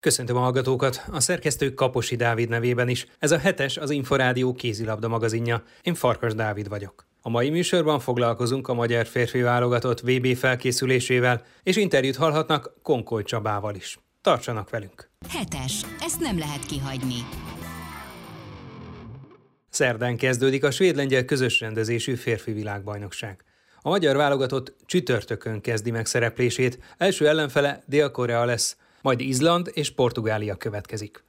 Köszöntöm a hallgatókat, a szerkesztő Kaposi Dávid nevében is. Ez a hetes az Inforádió kézilabda magazinja. Én Farkas Dávid vagyok. A mai műsorban foglalkozunk a magyar férfi válogatott VB felkészülésével, és interjút hallhatnak Konkol Csabával is. Tartsanak velünk! Hetes, ezt nem lehet kihagyni. Szerdán kezdődik a svéd-lengyel közös rendezésű férfi világbajnokság. A magyar válogatott csütörtökön kezdi meg szereplését, első ellenfele Dél-Korea lesz, majd Izland és Portugália következik.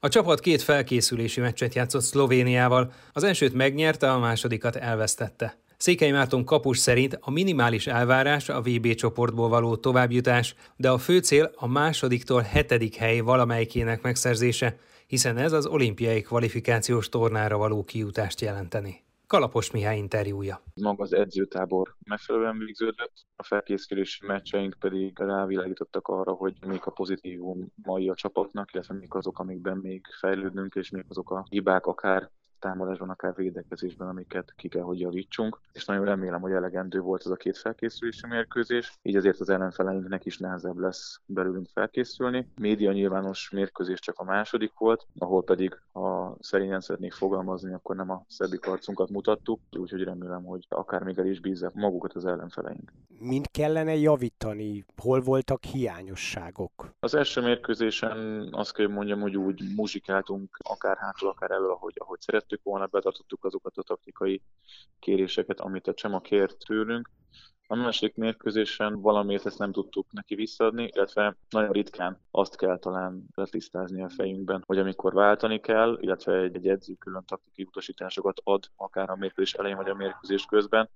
A csapat két felkészülési meccset játszott Szlovéniával, az elsőt megnyerte, a másodikat elvesztette. Székely Márton kapus szerint a minimális elvárás a VB csoportból való továbbjutás, de a fő cél a másodiktól hetedik hely valamelyikének megszerzése, hiszen ez az olimpiai kvalifikációs tornára való kijutást jelenteni. Kalapos Mihály interjúja. Maga az edzőtábor megfelelően végződött, a felkészülési meccseink pedig rávilágítottak arra, hogy még a pozitívum mai a csapatnak, illetve még azok, amikben még fejlődnünk, és még azok a hibák akár támadásban, akár védekezésben, amiket ki kell, hogy javítsunk. És nagyon remélem, hogy elegendő volt ez a két felkészülési mérkőzés, így azért az ellenfeleinknek is nehezebb lesz belülünk felkészülni. Média nyilvános mérkőzés csak a második volt, ahol pedig, ha szerényen szeretnék fogalmazni, akkor nem a szebbik arcunkat mutattuk, úgyhogy remélem, hogy akár még el is bízzák magukat az ellenfeleink. Mind kellene javítani? Hol voltak hiányosságok? Az első mérkőzésen azt kell mondjam, hogy úgy muzsikáltunk akár hátul, akár elő, ahogy, ahogy szerettük szerettük volna, betartottuk azokat a taktikai kéréseket, amit a Csema kért tőlünk. A második mérkőzésen valamiért ezt nem tudtuk neki visszaadni, illetve nagyon ritkán azt kell talán letisztázni a fejünkben, hogy amikor váltani kell, illetve egy, egy edző külön taktikai utasításokat ad, akár a mérkőzés elején vagy a mérkőzés közben,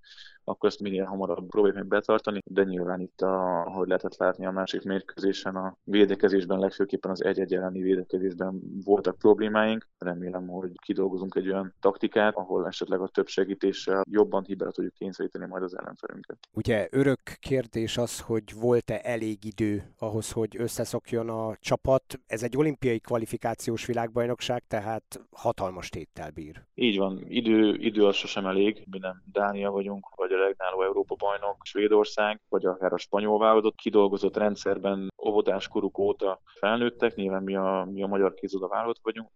akkor ezt minél hamarabb próbáljuk meg betartani, de nyilván itt, a, ahogy lehetett látni a másik mérkőzésen, a védekezésben, legfőképpen az egy-egy elleni védekezésben voltak problémáink. Remélem, hogy kidolgozunk egy olyan taktikát, ahol esetleg a több segítéssel jobban hibára tudjuk kényszeríteni majd az ellenfelünket. Ugye örök kérdés az, hogy volt-e elég idő ahhoz, hogy összeszokjon a csapat. Ez egy olimpiai kvalifikációs világbajnokság, tehát hatalmas téttel bír. Így van, idő, idő az sosem elég, mi nem Dánia vagyunk, vagy a legnáló Európa bajnok Svédország, vagy akár a spanyol válogatott kidolgozott rendszerben óvodás koruk óta felnőttek, nyilván mi a, mi a magyar kézoda válogatott vagyunk,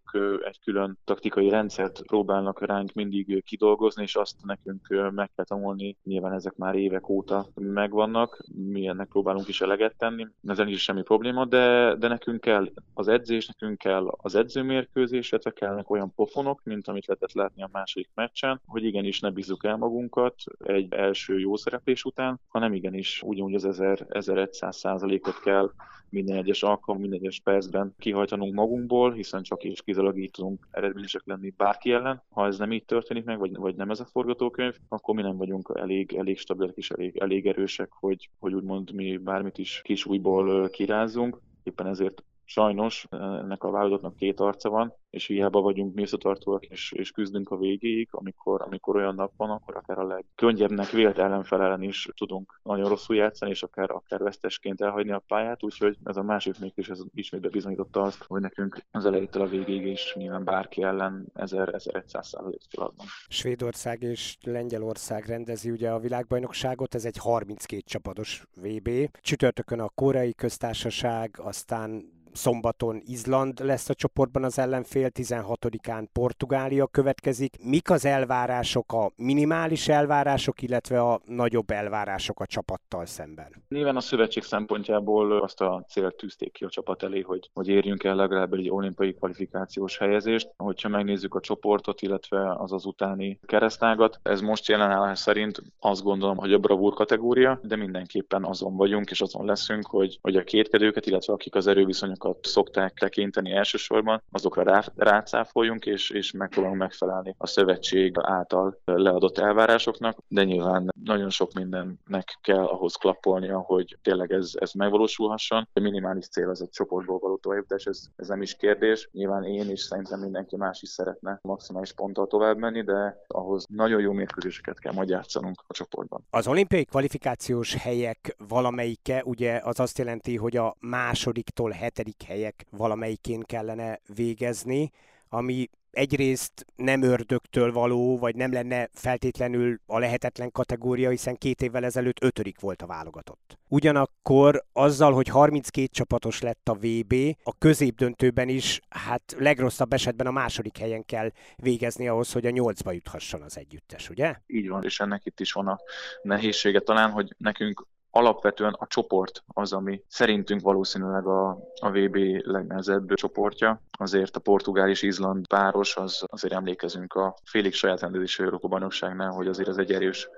egy külön taktikai rendszert próbálnak ránk mindig kidolgozni, és azt nekünk meg kell tanulni, nyilván ezek már évek óta megvannak, mi ennek próbálunk is eleget tenni, ezen is semmi probléma, de, de nekünk kell az edzés, nekünk kell az edzőmérkőzés, illetve kellnek olyan pofonok, mint amit lehetett látni a második meccsen, hogy igenis ne bízzuk el magunkat. Egy első jó szereplés után, hanem igenis ugyanúgy az 1000, 1100 százalékot kell minden egyes alkalom, minden egyes percben kihajtanunk magunkból, hiszen csak és kizárólag így tudunk eredményesek lenni bárki ellen. Ha ez nem így történik meg, vagy, vagy nem ez a forgatókönyv, akkor mi nem vagyunk elég, elég stabilek és elég, elég erősek, hogy, hogy úgymond mi bármit is kis újból kirázzunk. Éppen ezért sajnos ennek a válogatottnak két arca van, és hiába vagyunk mészatartóak, és, és küzdünk a végéig, amikor, amikor olyan nap van, akkor akár a legkönnyebbnek vélt ellenfel ellen is tudunk nagyon rosszul játszani, és akár, akár vesztesként elhagyni a pályát, úgyhogy ez a másik mégis ez ismét bebizonyította azt, hogy nekünk az elejétől a végéig is nyilván bárki ellen 1000-1100 százalék van. Svédország és Lengyelország rendezi ugye a világbajnokságot, ez egy 32 csapatos VB. Csütörtökön a koreai köztársaság, aztán szombaton Izland lesz a csoportban az ellenfél, 16-án Portugália következik. Mik az elvárások, a minimális elvárások, illetve a nagyobb elvárások a csapattal szemben? Nyilván a szövetség szempontjából azt a célt tűzték ki a csapat elé, hogy, hogy érjünk el legalább egy olimpiai kvalifikációs helyezést. Hogyha megnézzük a csoportot, illetve az az utáni keresztágat, ez most jelenállás szerint azt gondolom, hogy a bravúr kategória, de mindenképpen azon vagyunk és azon leszünk, hogy, hogy a kétkedőket, illetve akik az erőviszonyok azokat szokták tekinteni elsősorban, azokra rá, rácáfoljunk, és, és megpróbálunk megfelelni a szövetség által leadott elvárásoknak, de nyilván nagyon sok mindennek kell ahhoz klappolnia, hogy tényleg ez, ez megvalósulhasson. A minimális cél az a csoportból való továbbjutás, ez, ez nem is kérdés. Nyilván én és szerintem mindenki más is szeretne maximális ponttal tovább menni, de ahhoz nagyon jó mérkőzéseket kell majd játszanunk a csoportban. Az olimpiai kvalifikációs helyek valamelyike ugye az azt jelenti, hogy a másodiktól hetedik helyek valamelyikén kellene végezni, ami egyrészt nem ördögtől való, vagy nem lenne feltétlenül a lehetetlen kategória, hiszen két évvel ezelőtt ötödik volt a válogatott. Ugyanakkor azzal, hogy 32 csapatos lett a VB, a középdöntőben is, hát legrosszabb esetben a második helyen kell végezni ahhoz, hogy a nyolcba juthasson az együttes, ugye? Így van, és ennek itt is van a nehézsége talán, hogy nekünk alapvetően a csoport az, ami szerintünk valószínűleg a, a VB legnehezebb csoportja. Azért a Portugál és Izland páros, az, azért emlékezünk a félig saját rendezésű Európa bajnokságnál, hogy azért az egy erős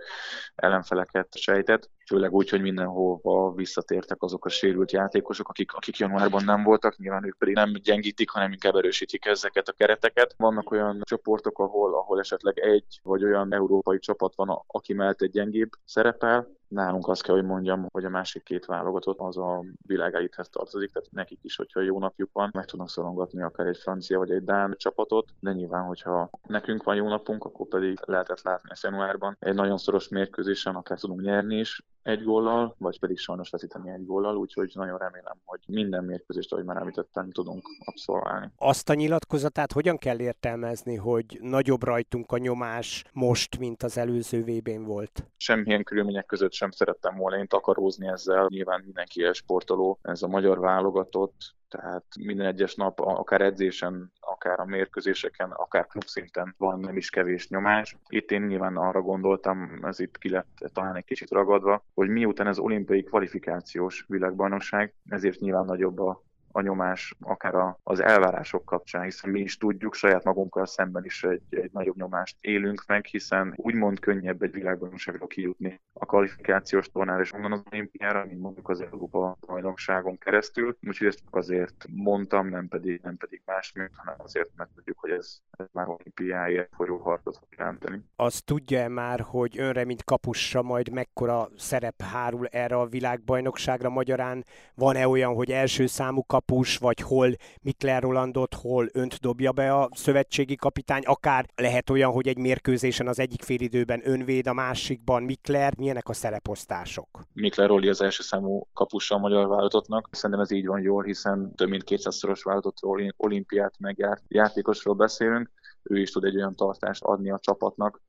ellenfeleket sejtett, főleg úgy, hogy mindenhova visszatértek azok a sérült játékosok, akik, akik januárban nem voltak, nyilván ők pedig nem gyengítik, hanem inkább erősítik ezeket a kereteket. Vannak olyan csoportok, ahol, ahol esetleg egy vagy olyan európai csapat van, aki mellett egy gyengébb szerepel, nálunk azt kell, hogy mondjam, hogy a másik két válogatott az a világáithez tartozik, tehát nekik is, hogyha jó napjuk van, meg tudnak szorongatni akár egy francia vagy egy dán csapatot, de nyilván, hogyha nekünk van jó napunk, akkor pedig lehetett látni ezt januárban. Egy nagyon szoros mérkőzésen akár tudunk nyerni is, egy góllal, vagy pedig sajnos veszíteni egy góllal, úgyhogy nagyon remélem, hogy minden mérkőzést, ahogy már említettem, tudunk abszolválni. Azt a nyilatkozatát hogyan kell értelmezni, hogy nagyobb rajtunk a nyomás most, mint az előző VB-n volt? Semmilyen körülmények között sem szerettem volna én takarózni ezzel, nyilván mindenki sportoló, ez a magyar válogatott, tehát minden egyes nap, akár edzésen, akár a mérkőzéseken, akár klubszinten van nem is kevés nyomás. Itt én nyilván arra gondoltam, ez itt ki lett talán egy kicsit ragadva, hogy miután ez olimpiai kvalifikációs világbajnokság, ezért nyilván nagyobb a a nyomás, akár a, az elvárások kapcsán, hiszen mi is tudjuk, saját magunkkal szemben is egy, egy nagyobb nyomást élünk meg, hiszen úgymond könnyebb egy világbajnokságra kijutni a kvalifikációs tornál és onnan az olimpiára, mint mondjuk az Európa bajnokságon keresztül. Úgyhogy ezt csak azért mondtam, nem pedig, nem pedig más, hanem azért, mert tudjuk, hogy ez, ez már olimpiáért folyó harcot fog jelenteni. Azt tudja már, hogy önre, mint kapusra majd mekkora szerep hárul erre a világbajnokságra magyarán? Van-e olyan, hogy első számú kap kapus, vagy hol Mikler Rolandot, hol önt dobja be a szövetségi kapitány, akár lehet olyan, hogy egy mérkőzésen az egyik félidőben önvéd, a másikban Mikler, milyenek a szereposztások? Mikler Roli az első számú kapusa a magyar válogatottnak. Szerintem ez így van jól, hiszen több mint 200-szoros válogatott olimpiát megjárt játékosról beszélünk ő is tud egy olyan tartást adni a csapatnak,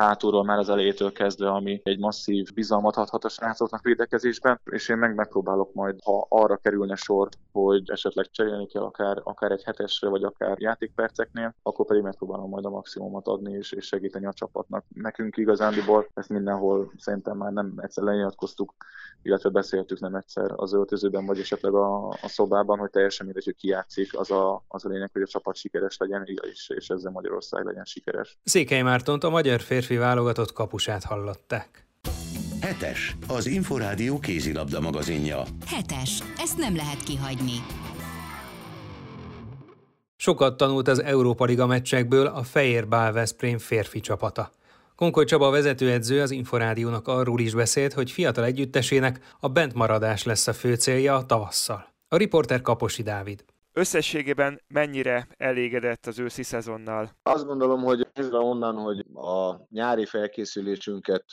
hátulról már az elejétől kezdve, ami egy masszív bizalmat adhat a srácoknak védekezésben, és én meg megpróbálok majd, ha arra kerülne sor, hogy esetleg cserélni kell akár, akár egy hetesre, vagy akár játékperceknél, akkor pedig megpróbálom majd a maximumot adni és, és segíteni a csapatnak. Nekünk igazándiból ezt mindenhol szerintem már nem egyszer lenyilatkoztuk, illetve beszéltük nem egyszer az öltözőben, vagy esetleg a, a szobában, hogy teljesen mindegy, hogy ki játszik, az a, az a lényeg, hogy a csapat sikeres legyen, és, és ezzel Magyarország legyen sikeres. Székely Mártont a magyar férfi válogatott kapusát hallották. Hetes, az Inforádió kézilabda magazinja. Hetes, ezt nem lehet kihagyni. Sokat tanult az Európa Liga meccsekből a Fehér Bál Veszprém férfi csapata. Konkoly Csaba vezetőedző az Inforádiónak arról is beszélt, hogy fiatal együttesének a bentmaradás lesz a fő célja a tavasszal. A riporter Kaposi Dávid. Összességében mennyire elégedett az őszi szezonnal? Azt gondolom, hogy kezdve onnan, hogy a nyári felkészülésünket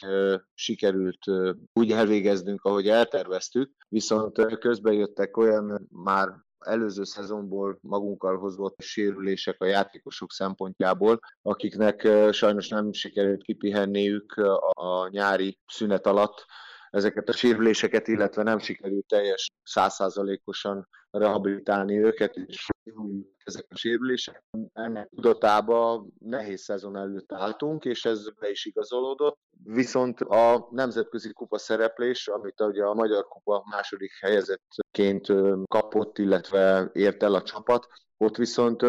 sikerült úgy elvégeznünk, ahogy elterveztük, viszont közben jöttek olyan már előző szezonból magunkkal hozott sérülések a játékosok szempontjából, akiknek sajnos nem sikerült kipihenniük a nyári szünet alatt ezeket a sérüléseket, illetve nem sikerült teljes százszázalékosan rehabilitálni őket, és ezek a sérülések. Ennek tudatában nehéz szezon előtt álltunk, és ez be is igazolódott. Viszont a nemzetközi kupa szereplés, amit ugye a Magyar Kupa második helyezettként kapott, illetve ért el a csapat, ott viszont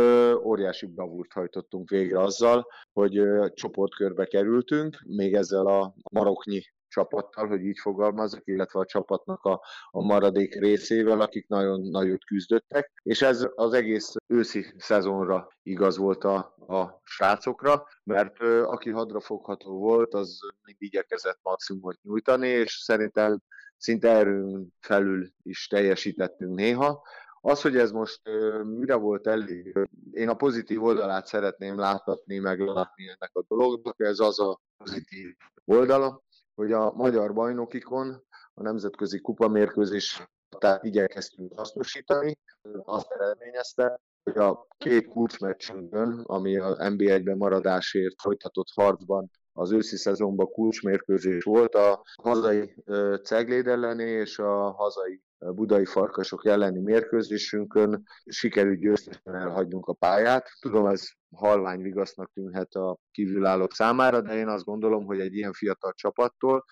óriási bravúrt hajtottunk végre azzal, hogy csoportkörbe kerültünk, még ezzel a maroknyi csapattal, hogy így fogalmazok, illetve a csapatnak a, a maradék részével, akik nagyon nagyot küzdöttek, és ez az egész őszi szezonra igaz volt a, a srácokra, mert ö, aki hadrafogható volt, az mindig igyekezett maximumot nyújtani, és szerintem szinte erőn felül is teljesítettünk néha. Az, hogy ez most ö, mire volt elég, én a pozitív oldalát szeretném láthatni, meg látni ennek a dolognak, ez az a pozitív oldala, hogy a magyar bajnokikon a nemzetközi kupamérkőzés tehát igyekeztünk hasznosítani, azt eredményezte, hogy a két kulcsmeccsünkön, ami a NB1-ben maradásért folytatott harcban az őszi szezonban kulcsmérkőzés volt a hazai Cegléd elleni és a hazai budai farkasok elleni mérkőzésünkön sikerült győztesen elhagynunk a pályát. Tudom, ez halvány vigasznak tűnhet a kívülállók számára, de én azt gondolom, hogy egy ilyen fiatal csapattól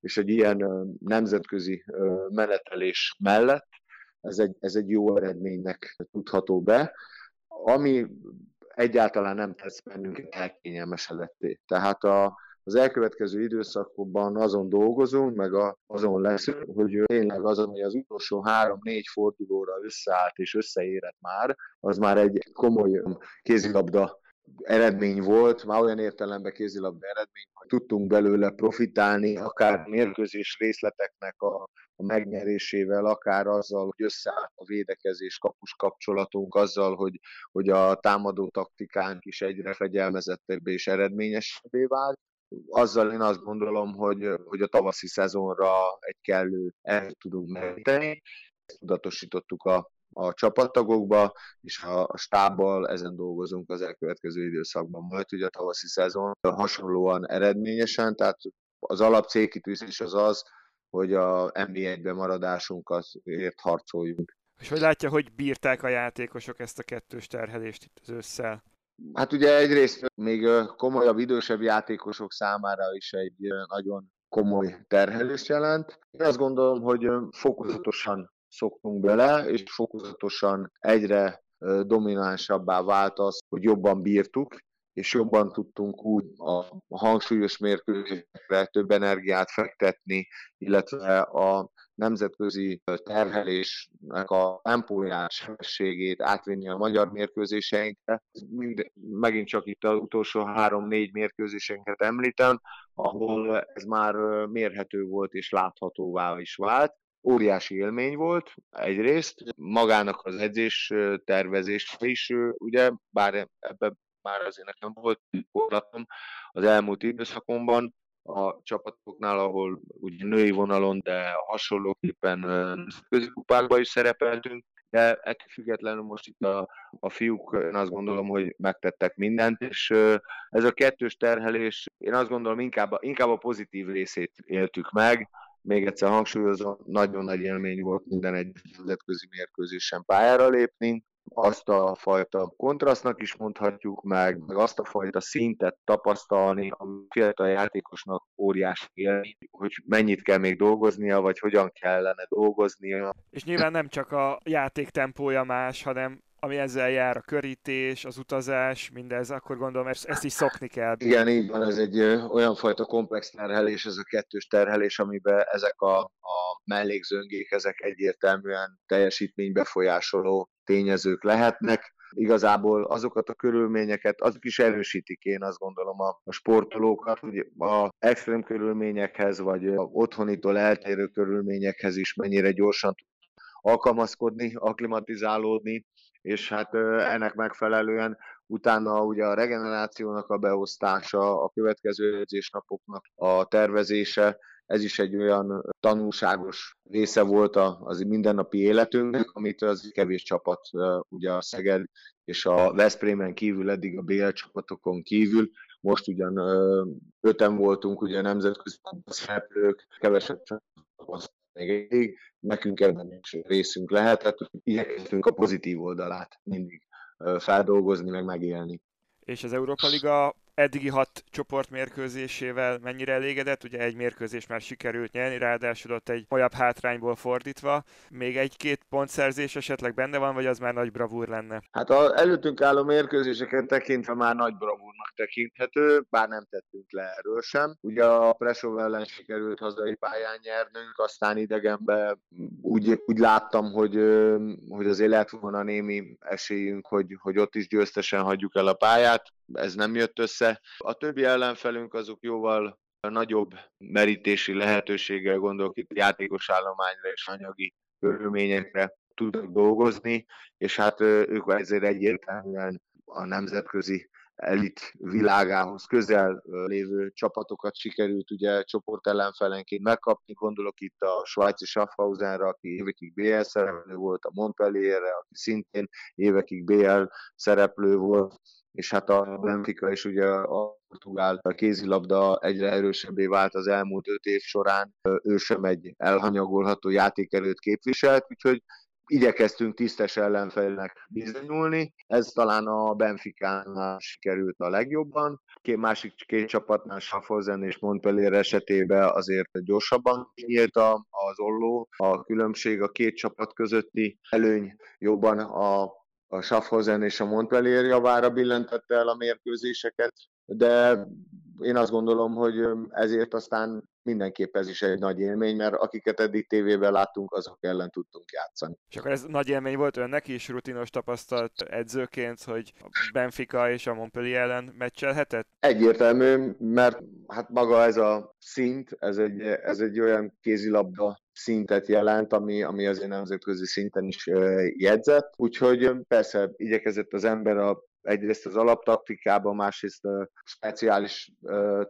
és egy ilyen nemzetközi menetelés mellett ez egy, ez egy jó eredménynek tudható be, ami egyáltalán nem tesz bennünket elkényelmesedetté. Tehát a, az elkövetkező időszakban azon dolgozunk, meg a, azon leszünk, hogy tényleg az, ami az utolsó három-négy fordulóra összeállt és összeérett már, az már egy komoly kézilabda eredmény volt, már olyan értelemben kézilabda eredmény, hogy tudtunk belőle profitálni, akár mérkőzés részleteknek a, a megnyerésével, akár azzal, hogy összeállt a védekezés kapus kapcsolatunk, azzal, hogy, hogy a támadó taktikánk is egyre fegyelmezettebb és eredményesebbé vált. Azzal én azt gondolom, hogy, hogy a tavaszi szezonra egy kellő el tudunk meríteni. Tudatosítottuk a, a csapattagokba, és a, stábbal ezen dolgozunk az elkövetkező időszakban. Majd ugye a tavaszi szezon hasonlóan eredményesen, tehát az alap célkitűzés az az, hogy a NBA-ben maradásunkat ért harcoljunk. És hogy látja, hogy bírták a játékosok ezt a kettős terhelést itt az ősszel? Hát ugye egyrészt még komolyabb, idősebb játékosok számára is egy nagyon komoly terhelést jelent. Én azt gondolom, hogy fokozatosan szoktunk bele, és fokozatosan egyre dominánsabbá vált az, hogy jobban bírtuk, és jobban tudtunk úgy a hangsúlyos mérkőzésekre több energiát fektetni, illetve a nemzetközi terhelésnek a tempóját, sebességét átvinni a magyar mérkőzéseinkre. Mind, megint csak itt az utolsó három-négy mérkőzéseinket említem, ahol ez már mérhető volt és láthatóvá is vált óriási élmény volt egyrészt, magának az edzés tervezés is, ugye, bár ebbe már azért nekem volt gyakorlatom az elmúlt időszakomban, a csapatoknál, ahol ugye női vonalon, de hasonlóképpen közikupákban is szerepeltünk, de ettől függetlenül most itt a, a fiúk, én azt gondolom, hogy megtettek mindent, és ez a kettős terhelés, én azt gondolom, inkább, inkább a pozitív részét éltük meg, még egyszer hangsúlyozom, nagyon nagy élmény volt minden egy nemzetközi mérkőzésen pályára lépni, azt a fajta kontrasztnak is mondhatjuk meg, meg azt a fajta szintet tapasztalni, a fiatal játékosnak óriási élmény, hogy mennyit kell még dolgoznia, vagy hogyan kellene dolgoznia. És nyilván nem csak a játék tempója más, hanem ami ezzel jár, a körítés, az utazás, mindez, akkor gondolom ezt, ezt is szokni kell. Igen, így van, ez egy olyan fajta komplex terhelés, ez a kettős terhelés, amiben ezek a, a mellékzöngék, ezek egyértelműen teljesítménybefolyásoló tényezők lehetnek. Igazából azokat a körülményeket, azok is erősítik én azt gondolom a, a sportolókat, hogy a extrém körülményekhez, vagy a otthonitól eltérő körülményekhez is mennyire gyorsan alkalmazkodni, aklimatizálódni, és hát ennek megfelelően utána ugye a regenerációnak a beosztása, a következő edzésnapoknak a tervezése, ez is egy olyan tanulságos része volt az mindennapi életünknek, amit az kevés csapat, ugye a Szeged és a Veszprémen kívül, eddig a BL csapatokon kívül, most ugyan öten voltunk, ugye nemzetközi szereplők, kevesebb csapat még eddig, nekünk ebben is részünk lehetett, igyekeztünk a pozitív oldalát mindig feldolgozni, meg megélni. És az Európa Liga eddigi hat csoportmérkőzésével mennyire elégedett, ugye egy mérkőzés már sikerült nyerni, ráadásul ott egy olyabb hátrányból fordítva. Még egy-két pontszerzés esetleg benne van, vagy az már nagy bravúr lenne? Hát az előttünk álló mérkőzéseket tekintve már nagy bravúrnak tekinthető, bár nem tettünk le erről sem. Ugye a Presov ellen sikerült hazai pályán nyernünk, aztán idegenbe úgy, úgy láttam, hogy, hogy azért lehet volna némi esélyünk, hogy, hogy ott is győztesen hagyjuk el a pályát ez nem jött össze. A többi ellenfelünk azok jóval nagyobb merítési lehetőséggel gondolok itt játékos állományra és anyagi körülményekre tudnak dolgozni, és hát ők ezért egyértelműen a nemzetközi elit világához közel lévő csapatokat sikerült ugye csoport ellenfelenként megkapni, gondolok itt a svájci Schaffhausenra, aki évekig BL szereplő volt, a Montpellierre, aki szintén évekig BL szereplő volt, és hát a Benfica is ugye a portugál kézilabda egyre erősebbé vált az elmúlt öt év során, ő sem egy elhanyagolható játékerőt képviselt, úgyhogy igyekeztünk tisztes ellenfelnek bizonyulni. Ez talán a Benficánál sikerült a legjobban. Két másik két csapatnál, Schaffhausen és Montpellier esetében azért gyorsabban nyílt az olló. A különbség a két csapat közötti előny jobban a a Schaffhausen és a Montpellier javára billentette el a mérkőzéseket, de én azt gondolom, hogy ezért aztán mindenképp ez is egy nagy élmény, mert akiket eddig tévében láttunk, azok ellen tudtunk játszani. És akkor ez nagy élmény volt önnek is, rutinos tapasztalt edzőként, hogy a Benfica és a Montpellier ellen meccselhetett? Egyértelmű, mert hát maga ez a szint, ez egy, ez egy olyan kézilabda szintet jelent, ami, ami azért nemzetközi szinten is jegyzett. Úgyhogy persze igyekezett az ember a egyrészt az alaptaktikában, másrészt a speciális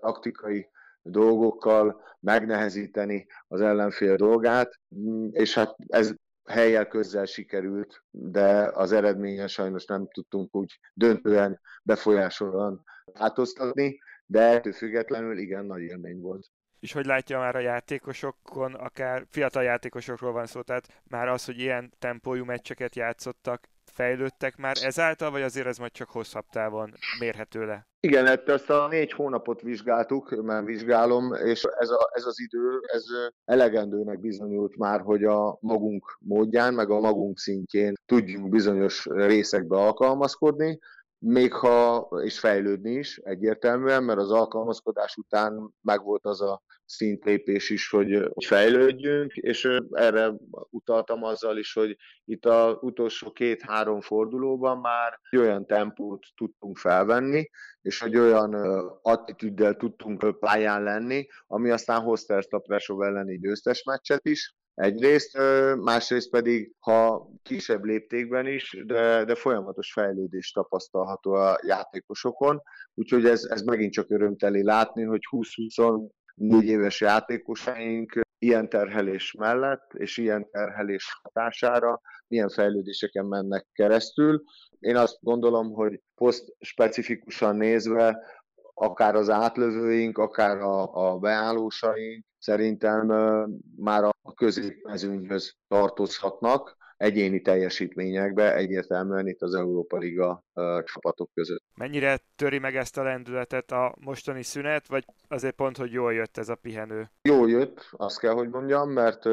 taktikai dolgokkal megnehezíteni az ellenfél dolgát, mm, és hát ez helyel közel sikerült, de az eredményen sajnos nem tudtunk úgy döntően befolyásolóan változtatni, de ettől függetlenül igen, nagy élmény volt. És hogy látja már a játékosokon, akár fiatal játékosokról van szó, tehát már az, hogy ilyen tempójú meccseket játszottak, fejlődtek már ezáltal, vagy azért ez majd csak hosszabb távon mérhető le? Igen, hát ezt a négy hónapot vizsgáltuk, mert vizsgálom, és ez, a, ez az idő, ez elegendőnek bizonyult már, hogy a magunk módján, meg a magunk szintjén tudjunk bizonyos részekbe alkalmazkodni, még ha, és fejlődni is egyértelműen, mert az alkalmazkodás után megvolt az a szintlépés is, hogy fejlődjünk, és erre utaltam azzal is, hogy itt az utolsó két-három fordulóban már olyan tempót tudtunk felvenni, és hogy olyan attitűddel tudtunk pályán lenni, ami aztán hozta ezt a Presov elleni győztes meccset is, Egyrészt, másrészt pedig, ha kisebb léptékben is, de, de folyamatos fejlődés tapasztalható a játékosokon, úgyhogy ez, ez megint csak örömteli látni, hogy 20-24 éves játékosaink ilyen terhelés mellett és ilyen terhelés hatására milyen fejlődéseken mennek keresztül. Én azt gondolom, hogy poszt specifikusan nézve akár az átlövőink, akár a, a beállósaink szerintem már a középmezőnyhöz tartozhatnak egyéni teljesítményekbe, egyértelműen itt az Európa Liga csapatok között. Mennyire töri meg ezt a lendületet a mostani szünet, vagy azért pont, hogy jól jött ez a pihenő? Jól jött, azt kell, hogy mondjam, mert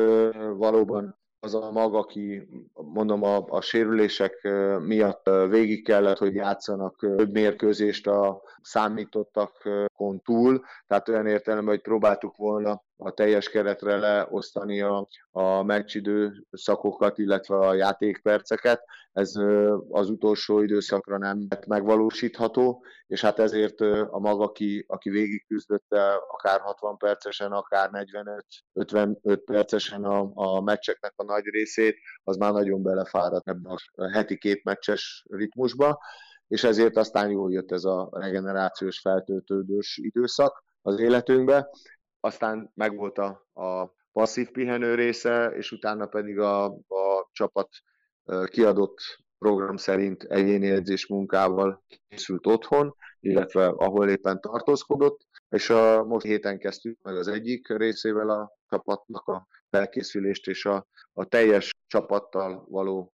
valóban az a mag, aki mondom a, a sérülések miatt végig kellett, hogy játszanak több mérkőzést a számítottakon túl, tehát olyan értelemben, hogy próbáltuk volna a teljes keretre leosztani a, a meccsidő szakokat, illetve a játékperceket. Ez az utolsó időszakra nem lett megvalósítható, és hát ezért a maga, aki, aki végigküzdötte akár 60 percesen, akár 45-55 percesen a, a meccseknek a nagy részét, az már nagyon belefáradt ebbe a heti két meccses ritmusba, és ezért aztán jól jött ez a regenerációs feltöltődős időszak az életünkbe, aztán megvolt a, a passzív pihenő része, és utána pedig a, a csapat kiadott program szerint egyéni edzés munkával készült otthon, illetve ahol éppen tartózkodott, és a most héten kezdtük meg az egyik részével a csapatnak a felkészülést, és a, a teljes csapattal való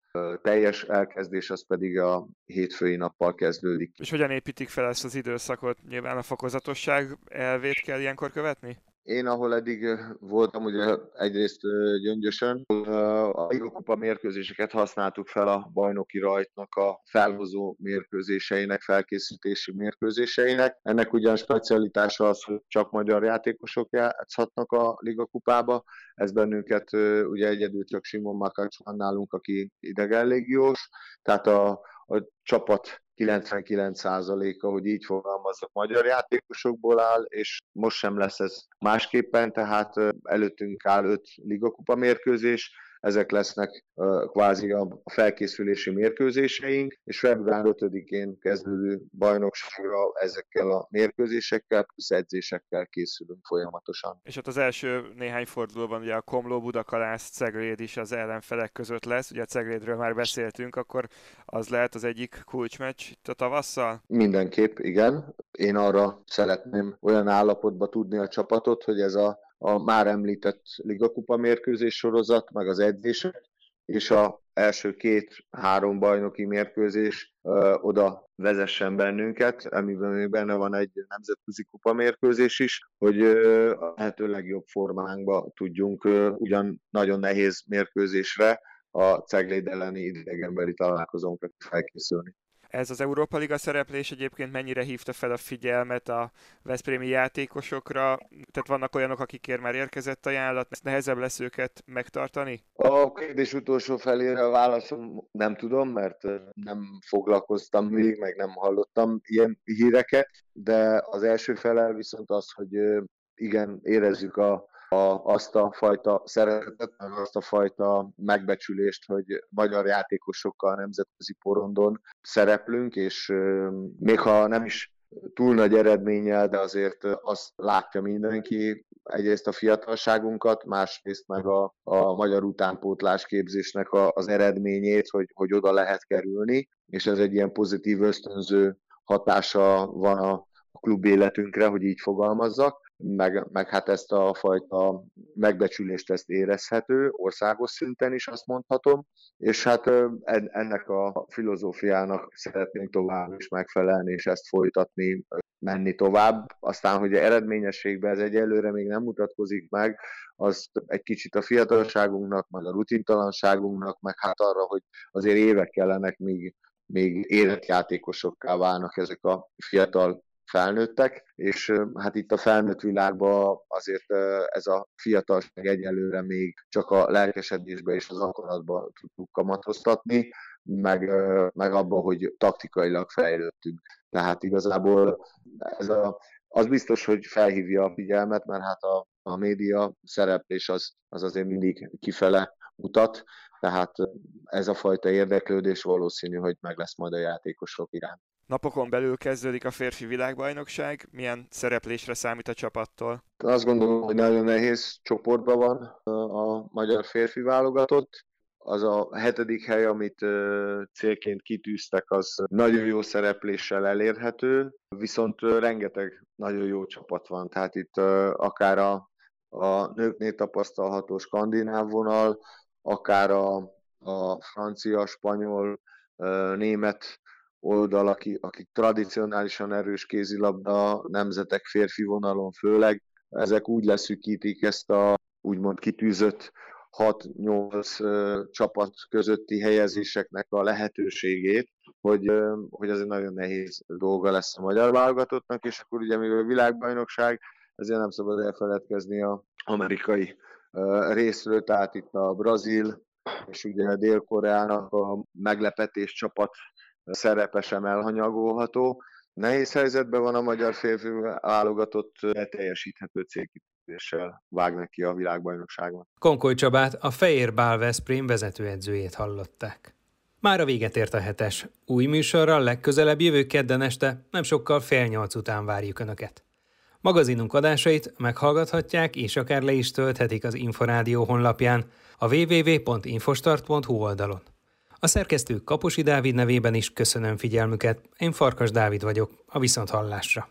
teljes elkezdés az pedig a hétfői nappal kezdődik. És hogyan építik fel ezt az időszakot? Nyilván a fokozatosság elvét kell ilyenkor követni? Én, ahol eddig voltam, ugye egyrészt Gyöngyösön, a Liga mérkőzéseket használtuk fel a bajnoki rajtnak a felhozó mérkőzéseinek, felkészítési mérkőzéseinek. Ennek ugyan specialitása az, hogy csak magyar játékosok játszhatnak a Liga kupába. Ez bennünket ugye egyedül csak Simon Makacs van nálunk, aki idegen légiós, tehát a, a csapat 99%-a, hogy így fogalmazok, magyar játékosokból áll, és most sem lesz ez másképpen, tehát előttünk áll öt ligakupa mérkőzés, ezek lesznek kvázi a felkészülési mérkőzéseink, és február 5-én kezdődő bajnokságra ezekkel a mérkőzésekkel, plusz edzésekkel készülünk folyamatosan. És ott az első néhány fordulóban ugye a Komló, Budakalász, Cegléd is az ellenfelek között lesz, ugye a Ceglédről már beszéltünk, akkor az lehet az egyik kulcsmeccs a tavasszal? Mindenképp, igen. Én arra szeretném olyan állapotba tudni a csapatot, hogy ez a a már említett ligakupa mérkőzés sorozat, meg az edzések, és a első két-három bajnoki mérkőzés ö, oda vezessen bennünket, amiben még benne van egy nemzetközi kupa mérkőzés is, hogy ö, a lehető legjobb formánkba tudjunk ö, ugyan nagyon nehéz mérkőzésre a Cegléd elleni idegenbeli találkozónkra felkészülni. Ez az Európa Liga szereplés egyébként mennyire hívta fel a figyelmet a Veszprémi játékosokra? Tehát vannak olyanok, akikért már érkezett ajánlat, nehezebb lesz őket megtartani? A kérdés utolsó felére a válaszom nem tudom, mert nem foglalkoztam még, meg nem hallottam ilyen híreket, de az első fele viszont az, hogy igen, érezzük a a, azt a fajta szeretetet, meg azt a fajta megbecsülést, hogy magyar játékosokkal nemzetközi porondon szereplünk, és még ha nem is túl nagy eredménnyel, de azért azt látja mindenki, egyrészt a fiatalságunkat, másrészt meg a, a magyar utánpótlás képzésnek a, az eredményét, hogy, hogy oda lehet kerülni, és ez egy ilyen pozitív ösztönző hatása van a, a klub életünkre, hogy így fogalmazzak meg, meg hát ezt a fajta megbecsülést ezt érezhető, országos szinten is azt mondhatom, és hát ennek a filozófiának szeretnénk tovább is megfelelni, és ezt folytatni, menni tovább. Aztán, hogy eredményességben ez egyelőre még nem mutatkozik meg, az egy kicsit a fiatalságunknak, meg a rutintalanságunknak, meg hát arra, hogy azért évek kellenek, míg, még életjátékosokká válnak ezek a fiatal felnőttek, és hát itt a felnőtt világban azért ez a fiatalság egyelőre még csak a lelkesedésbe és az akaratba tudtuk kamatoztatni, meg, meg abban, hogy taktikailag fejlődtünk. Tehát igazából ez a, az biztos, hogy felhívja a figyelmet, mert hát a, a média szereplés az, az azért mindig kifele mutat, tehát ez a fajta érdeklődés valószínű, hogy meg lesz majd a játékosok iránt. Napokon belül kezdődik a férfi világbajnokság. Milyen szereplésre számít a csapattól? Azt gondolom, hogy nagyon nehéz csoportban van a magyar férfi válogatott. Az a hetedik hely, amit célként kitűztek, az nagyon jó szerepléssel elérhető, viszont rengeteg nagyon jó csapat van. Tehát itt akár a, a nőknél tapasztalható skandináv vonal, akár a, a francia, spanyol, német oldal, akik, akik tradicionálisan erős kézilabda nemzetek férfi vonalon főleg, ezek úgy leszűkítik ezt a úgymond kitűzött 6-8 csapat közötti helyezéseknek a lehetőségét, hogy, hogy ez egy nagyon nehéz dolga lesz a magyar válogatottnak, és akkor ugye még a világbajnokság, ezért nem szabad elfeledkezni a amerikai részről, tehát itt a brazil, és ugye a Dél-Koreának a meglepetés csapat szerepe sem elhanyagolható. Nehéz helyzetben van a magyar férfi válogatott, teljesíthető célkitűzéssel vág neki a világbajnokságon. Konkoly Csabát, a Fehér Bál Veszprém vezetőedzőjét hallották. Már a véget ért a hetes. Új műsorral legközelebb jövő kedden este, nem sokkal fél nyolc után várjuk Önöket. Magazinunk adásait meghallgathatják és akár le is tölthetik az Inforádió honlapján, a www.infostart.hu oldalon. A szerkesztő Kaposi Dávid nevében is köszönöm figyelmüket, én Farkas Dávid vagyok, a Viszonthallásra.